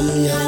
yum yum.